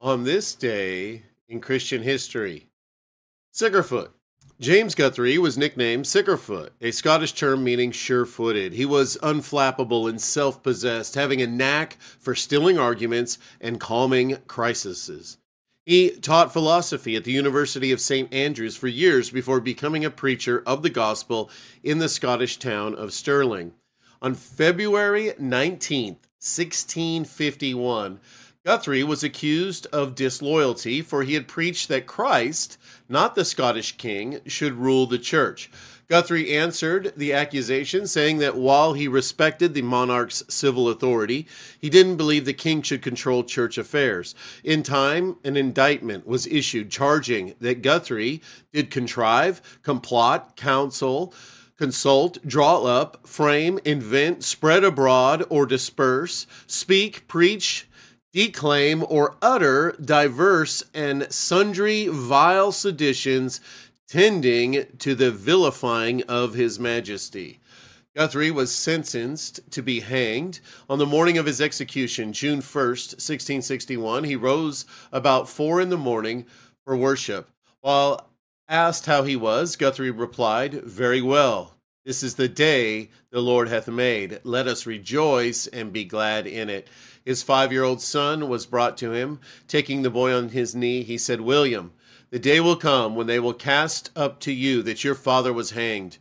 on this day in Christian history. Sickerfoot. James Guthrie was nicknamed Sickerfoot, a Scottish term meaning sure footed. He was unflappable and self possessed, having a knack for stilling arguments and calming crises. He taught philosophy at the University of St. Andrews for years before becoming a preacher of the gospel in the Scottish town of Stirling. On February 19th, 1651, Guthrie was accused of disloyalty, for he had preached that Christ, not the Scottish king, should rule the church. Guthrie answered the accusation, saying that while he respected the monarch's civil authority, he didn't believe the king should control church affairs. In time, an indictment was issued charging that Guthrie did contrive, complot, counsel, consult, draw up, frame, invent, spread abroad, or disperse, speak, preach, declaim, or utter diverse and sundry vile seditions tending to the vilifying of his majesty. Guthrie was sentenced to be hanged. On the morning of his execution, June 1st, 1661, he rose about four in the morning for worship. While asked how he was, Guthrie replied, Very well. This is the day the Lord hath made. Let us rejoice and be glad in it. His five year old son was brought to him. Taking the boy on his knee, he said, William, the day will come when they will cast up to you that your father was hanged.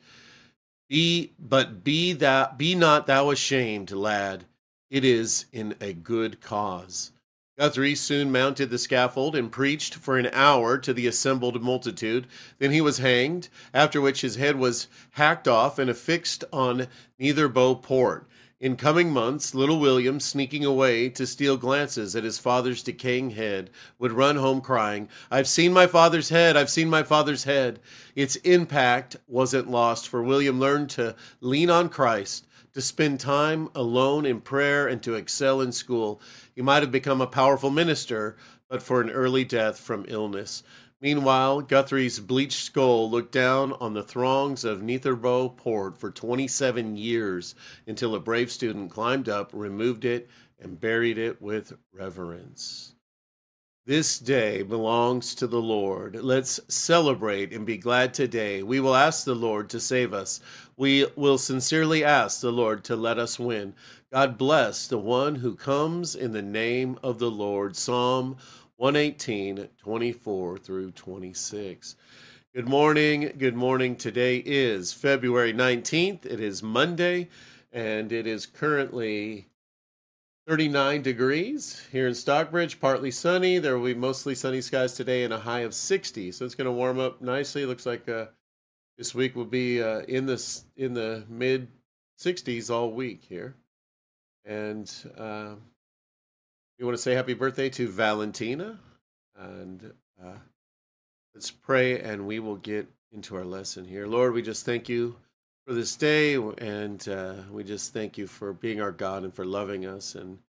Be but be that be not thou ashamed, lad. It is in a good cause. Guthrie soon mounted the scaffold and preached for an hour to the assembled multitude. Then he was hanged, after which his head was hacked off and affixed on Netherbow Port. In coming months, little William, sneaking away to steal glances at his father's decaying head, would run home crying, I've seen my father's head, I've seen my father's head. Its impact wasn't lost, for William learned to lean on Christ, to spend time alone in prayer, and to excel in school. He might have become a powerful minister, but for an early death from illness. Meanwhile, Guthrie's bleached skull looked down on the throngs of Netherbow Port for 27 years until a brave student climbed up, removed it, and buried it with reverence. This day belongs to the Lord. Let's celebrate and be glad today. We will ask the Lord to save us. We will sincerely ask the Lord to let us win. God bless the one who comes in the name of the Lord. Psalm 118, 24 through 26. Good morning. Good morning. Today is February 19th. It is Monday, and it is currently 39 degrees here in Stockbridge, partly sunny. There will be mostly sunny skies today and a high of 60. So it's going to warm up nicely. Looks like uh, this week will be uh, in the in the mid 60s all week here. And uh, we want to say happy birthday to Valentina. And uh, let's pray and we will get into our lesson here. Lord, we just thank you for this day. And uh, we just thank you for being our God and for loving us. And,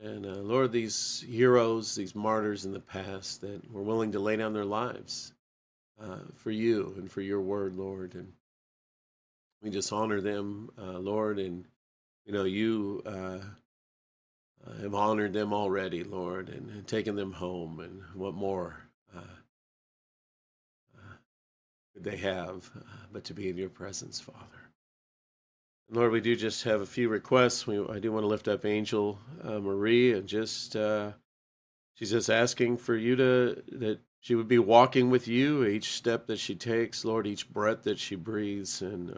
and uh, Lord, these heroes, these martyrs in the past that were willing to lay down their lives uh, for you and for your word, Lord. And we just honor them, uh, Lord. And, you know, you uh, uh, have honored them already, Lord, and, and, taken them home. And what more could they have uh, but to be in your presence, Father? And Lord, we do just have a few requests. We, I do want to lift up Angel uh, Marie and just, uh, she's just asking for you to, that she would be walking with you each step that she takes, Lord, each breath that she breathes. And,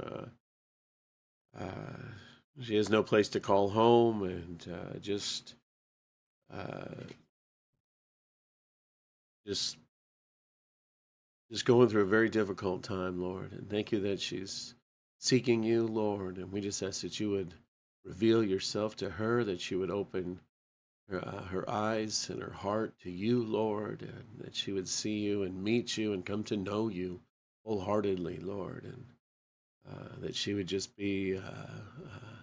she has no place to call home and uh, just uh, just just going through a very difficult time lord and thank you that she's seeking you lord and we just ask that you would reveal yourself to her that she would open her, uh, her eyes and her heart to you lord and that she would see you and meet you and come to know you wholeheartedly lord and uh, that she would just be uh, uh,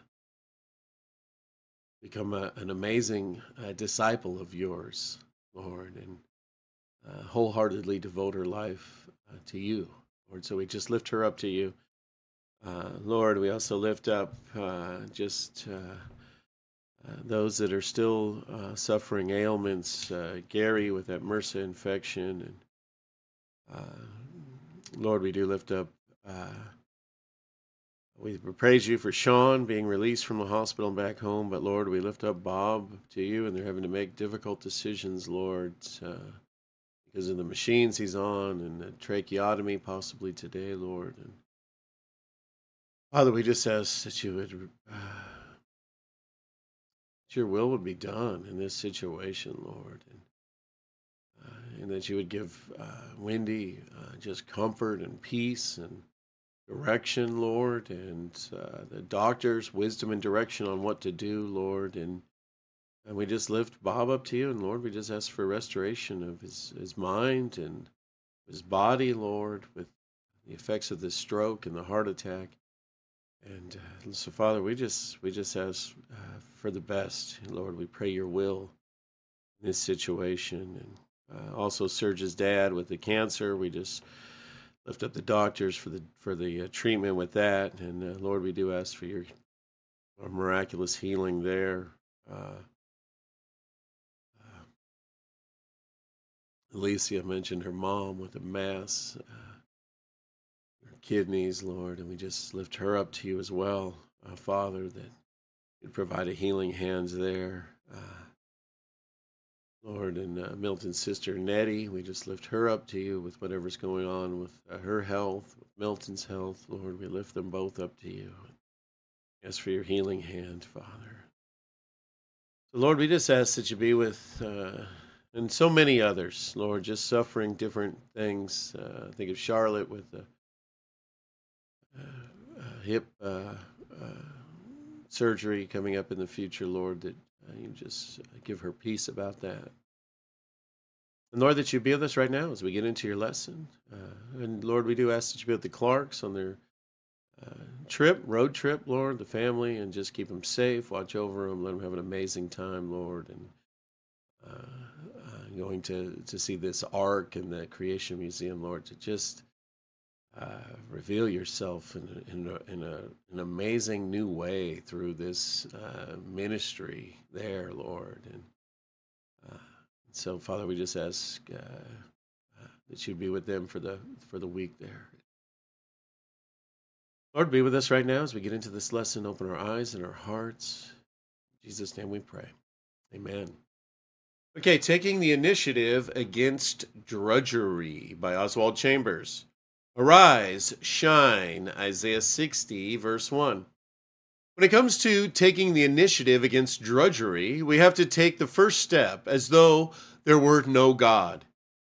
become a, an amazing uh, disciple of yours, Lord, and uh, wholeheartedly devote her life uh, to you, Lord. So we just lift her up to you. Uh, Lord, we also lift up uh, just uh, those that are still uh, suffering ailments, uh, Gary with that MRSA infection, and uh, Lord, we do lift up. Uh, we praise you for Sean being released from the hospital and back home, but Lord, we lift up Bob to you, and they're having to make difficult decisions, Lord, uh, because of the machines he's on and the tracheotomy possibly today, Lord. And Father, we just ask that you would that your will would be done in this situation, Lord. And, uh, and that you would give uh, Wendy uh, just comfort and peace and direction, Lord, and uh, the doctors wisdom and direction on what to do, Lord. And, and we just lift Bob up to you, and Lord, we just ask for restoration of his, his mind and his body, Lord, with the effects of this stroke and the heart attack. And uh, so, Father, we just we just ask uh, for the best, Lord. We pray Your will in this situation, and uh, also Serge's dad with the cancer. We just lift up the doctors for the for the uh, treatment with that, and uh, Lord, we do ask for Your miraculous healing there. Alicia mentioned her mom with a mass kidneys, Lord, and we just lift her up to you as well, uh, Father, that you'd provide a healing hands there. Uh, Lord, and uh, Milton's sister Nettie, we just lift her up to you with whatever's going on with uh, her health, with Milton's health. Lord, we lift them both up to you. Ask for your healing hand, Father. So, Lord, we just ask that you be with uh, and so many others, Lord, just suffering different things. Uh, think of Charlotte with the hip uh, uh, surgery coming up in the future, Lord, that uh, you just give her peace about that. And Lord, that you be with us right now as we get into your lesson. Uh, and Lord, we do ask that you be with the Clarks on their uh, trip, road trip, Lord, the family, and just keep them safe, watch over them, let them have an amazing time, Lord. And uh, going to, to see this ark and the Creation Museum, Lord, to just uh, reveal yourself in, in, a, in a, an amazing new way through this uh, ministry there, Lord. And uh, so, Father, we just ask uh, uh, that you be with them for the for the week there. Lord, be with us right now as we get into this lesson. Open our eyes and our hearts. In Jesus' name we pray. Amen. Okay, taking the initiative against drudgery by Oswald Chambers. Arise, shine, Isaiah 60, verse 1. When it comes to taking the initiative against drudgery, we have to take the first step as though there were no God.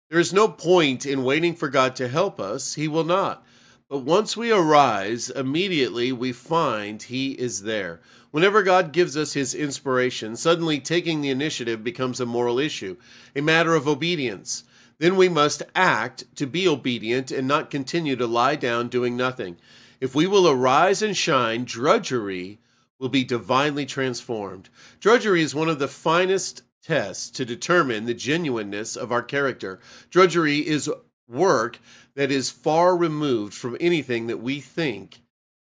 There is no point in waiting for God to help us, He will not. But once we arise, immediately we find He is there. Whenever God gives us His inspiration, suddenly taking the initiative becomes a moral issue, a matter of obedience. Then we must act to be obedient and not continue to lie down doing nothing. If we will arise and shine, drudgery will be divinely transformed. Drudgery is one of the finest tests to determine the genuineness of our character. Drudgery is work that is far removed from anything that we think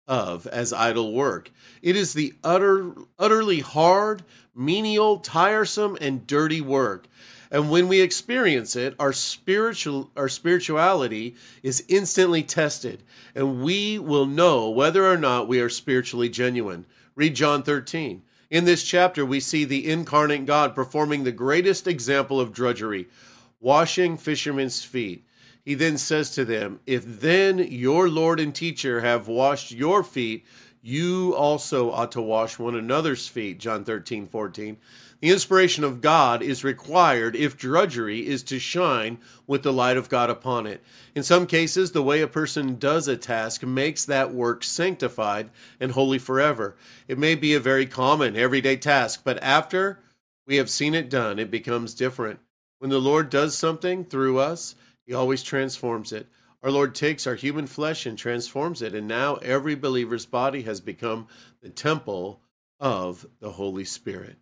of as idle work. It is the utter, utterly hard, menial, tiresome, and dirty work. And when we experience it, our spiritual our spirituality is instantly tested, and we will know whether or not we are spiritually genuine. Read John 13. In this chapter, we see the incarnate God performing the greatest example of drudgery, washing fishermen's feet. He then says to them, If then your Lord and teacher have washed your feet, you also ought to wash one another's feet. John 13, 14. The inspiration of God is required if drudgery is to shine with the light of God upon it. In some cases, the way a person does a task makes that work sanctified and holy forever. It may be a very common, everyday task, but after we have seen it done, it becomes different. When the Lord does something through us, He always transforms it. Our Lord takes our human flesh and transforms it, and now every believer's body has become the temple of the Holy Spirit.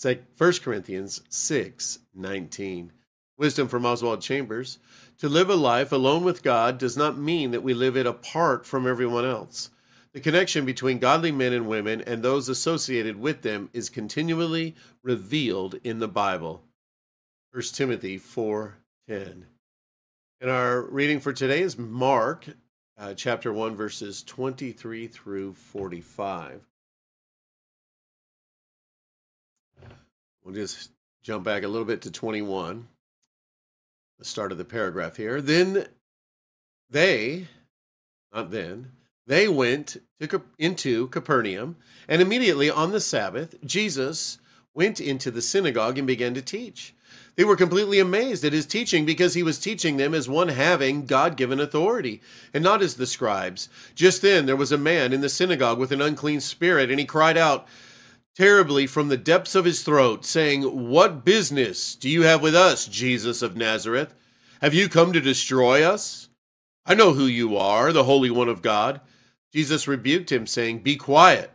1 Corinthians 6 19. Wisdom from Oswald Chambers. To live a life alone with God does not mean that we live it apart from everyone else. The connection between godly men and women and those associated with them is continually revealed in the Bible. 1 Timothy 4:10. And our reading for today is Mark uh, chapter 1 verses 23 through 45. We'll just jump back a little bit to 21. The start of the paragraph here. Then they not then they went to, into Capernaum, and immediately on the Sabbath, Jesus went into the synagogue and began to teach. They were completely amazed at his teaching because he was teaching them as one having God given authority and not as the scribes. Just then there was a man in the synagogue with an unclean spirit, and he cried out terribly from the depths of his throat, saying, What business do you have with us, Jesus of Nazareth? Have you come to destroy us? I know who you are, the Holy One of God. Jesus rebuked him, saying, Be quiet,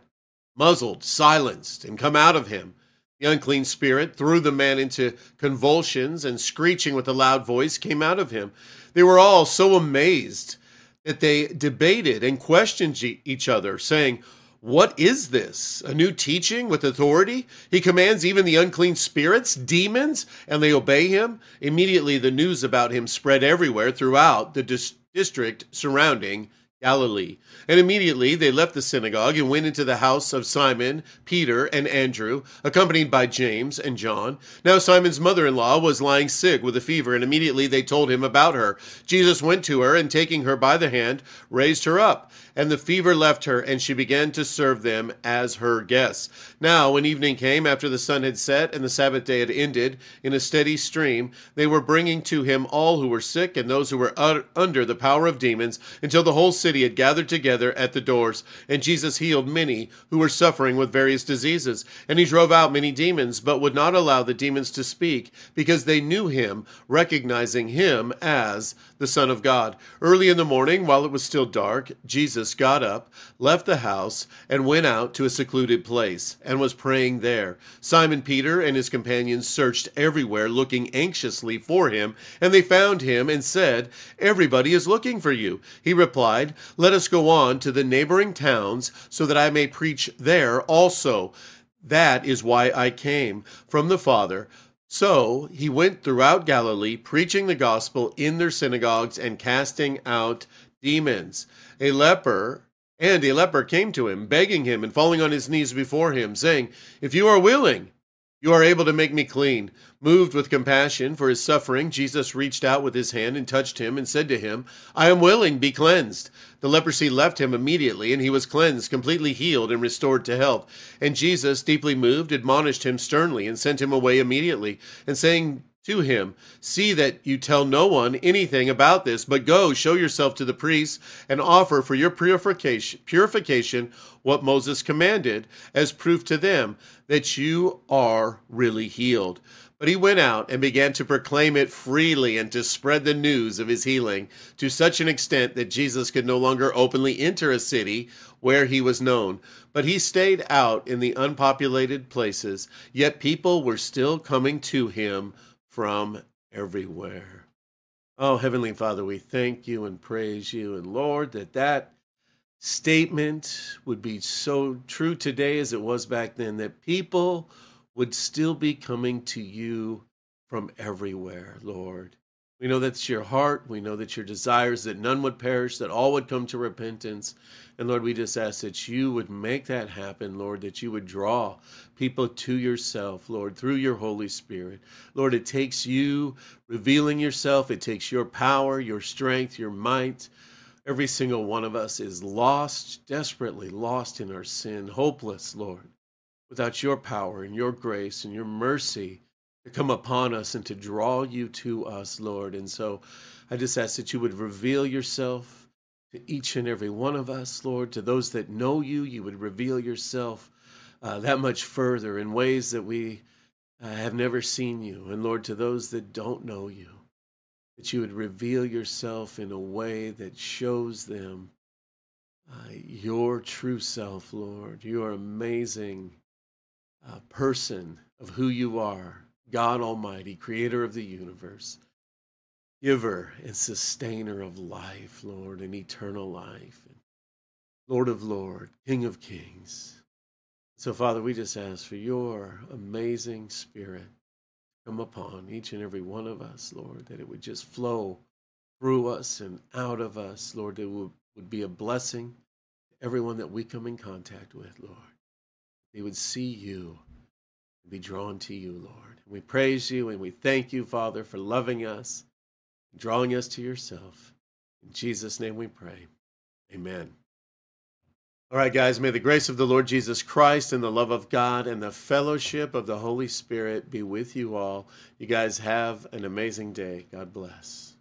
muzzled, silenced, and come out of him. The unclean spirit threw the man into convulsions, and screeching with a loud voice came out of him. They were all so amazed that they debated and questioned each other, saying, What is this? A new teaching with authority? He commands even the unclean spirits, demons, and they obey him. Immediately, the news about him spread everywhere throughout the dis- district surrounding Galilee. And immediately they left the synagogue and went into the house of Simon, Peter, and Andrew, accompanied by James and John. Now Simon's mother in law was lying sick with a fever, and immediately they told him about her. Jesus went to her, and taking her by the hand, raised her up. And the fever left her, and she began to serve them as her guests. Now, when evening came, after the sun had set and the Sabbath day had ended, in a steady stream, they were bringing to him all who were sick and those who were under the power of demons, until the whole city had gathered together at the doors. And Jesus healed many who were suffering with various diseases. And he drove out many demons, but would not allow the demons to speak, because they knew him, recognizing him as the Son of God. Early in the morning, while it was still dark, Jesus got up, left the house, and went out to a secluded place, and was praying there. Simon Peter and his companions searched everywhere, looking anxiously for him, and they found him and said, Everybody is looking for you. He replied, Let us go on to the neighboring towns, so that I may preach there also. That is why I came from the Father. So he went throughout Galilee, preaching the gospel in their synagogues and casting out demons. A leper and a leper came to him, begging him and falling on his knees before him, saying, If you are willing, you are able to make me clean. Moved with compassion for his suffering, Jesus reached out with his hand and touched him and said to him, I am willing, be cleansed. The leprosy left him immediately, and he was cleansed, completely healed, and restored to health. And Jesus, deeply moved, admonished him sternly and sent him away immediately, and saying to him, See that you tell no one anything about this, but go, show yourself to the priests, and offer for your purification, purification what Moses commanded, as proof to them that you are really healed. But he went out and began to proclaim it freely and to spread the news of his healing to such an extent that Jesus could no longer openly enter a city where he was known. But he stayed out in the unpopulated places, yet people were still coming to him from everywhere. Oh, Heavenly Father, we thank you and praise you. And Lord, that that statement would be so true today as it was back then, that people would still be coming to you from everywhere, Lord. We know that's your heart. We know that your desire is that none would perish, that all would come to repentance. And Lord, we just ask that you would make that happen, Lord, that you would draw people to yourself, Lord, through your Holy Spirit. Lord, it takes you revealing yourself, it takes your power, your strength, your might. Every single one of us is lost, desperately lost in our sin, hopeless, Lord, without your power and your grace and your mercy to come upon us and to draw you to us, Lord. And so I just ask that you would reveal yourself to each and every one of us, Lord. To those that know you, you would reveal yourself uh, that much further in ways that we uh, have never seen you. And Lord, to those that don't know you, that you would reveal yourself in a way that shows them uh, your true self, Lord, your amazing uh, person of who you are God Almighty, creator of the universe, giver and sustainer of life, Lord, and eternal life. Lord of Lords, King of Kings. So, Father, we just ask for your amazing spirit come upon each and every one of us, Lord, that it would just flow through us and out of us, Lord, that it would, would be a blessing to everyone that we come in contact with, Lord. They would see you and be drawn to you, Lord. We praise you and we thank you, Father, for loving us, drawing us to yourself. In Jesus' name we pray. Amen. All right, guys, may the grace of the Lord Jesus Christ and the love of God and the fellowship of the Holy Spirit be with you all. You guys have an amazing day. God bless.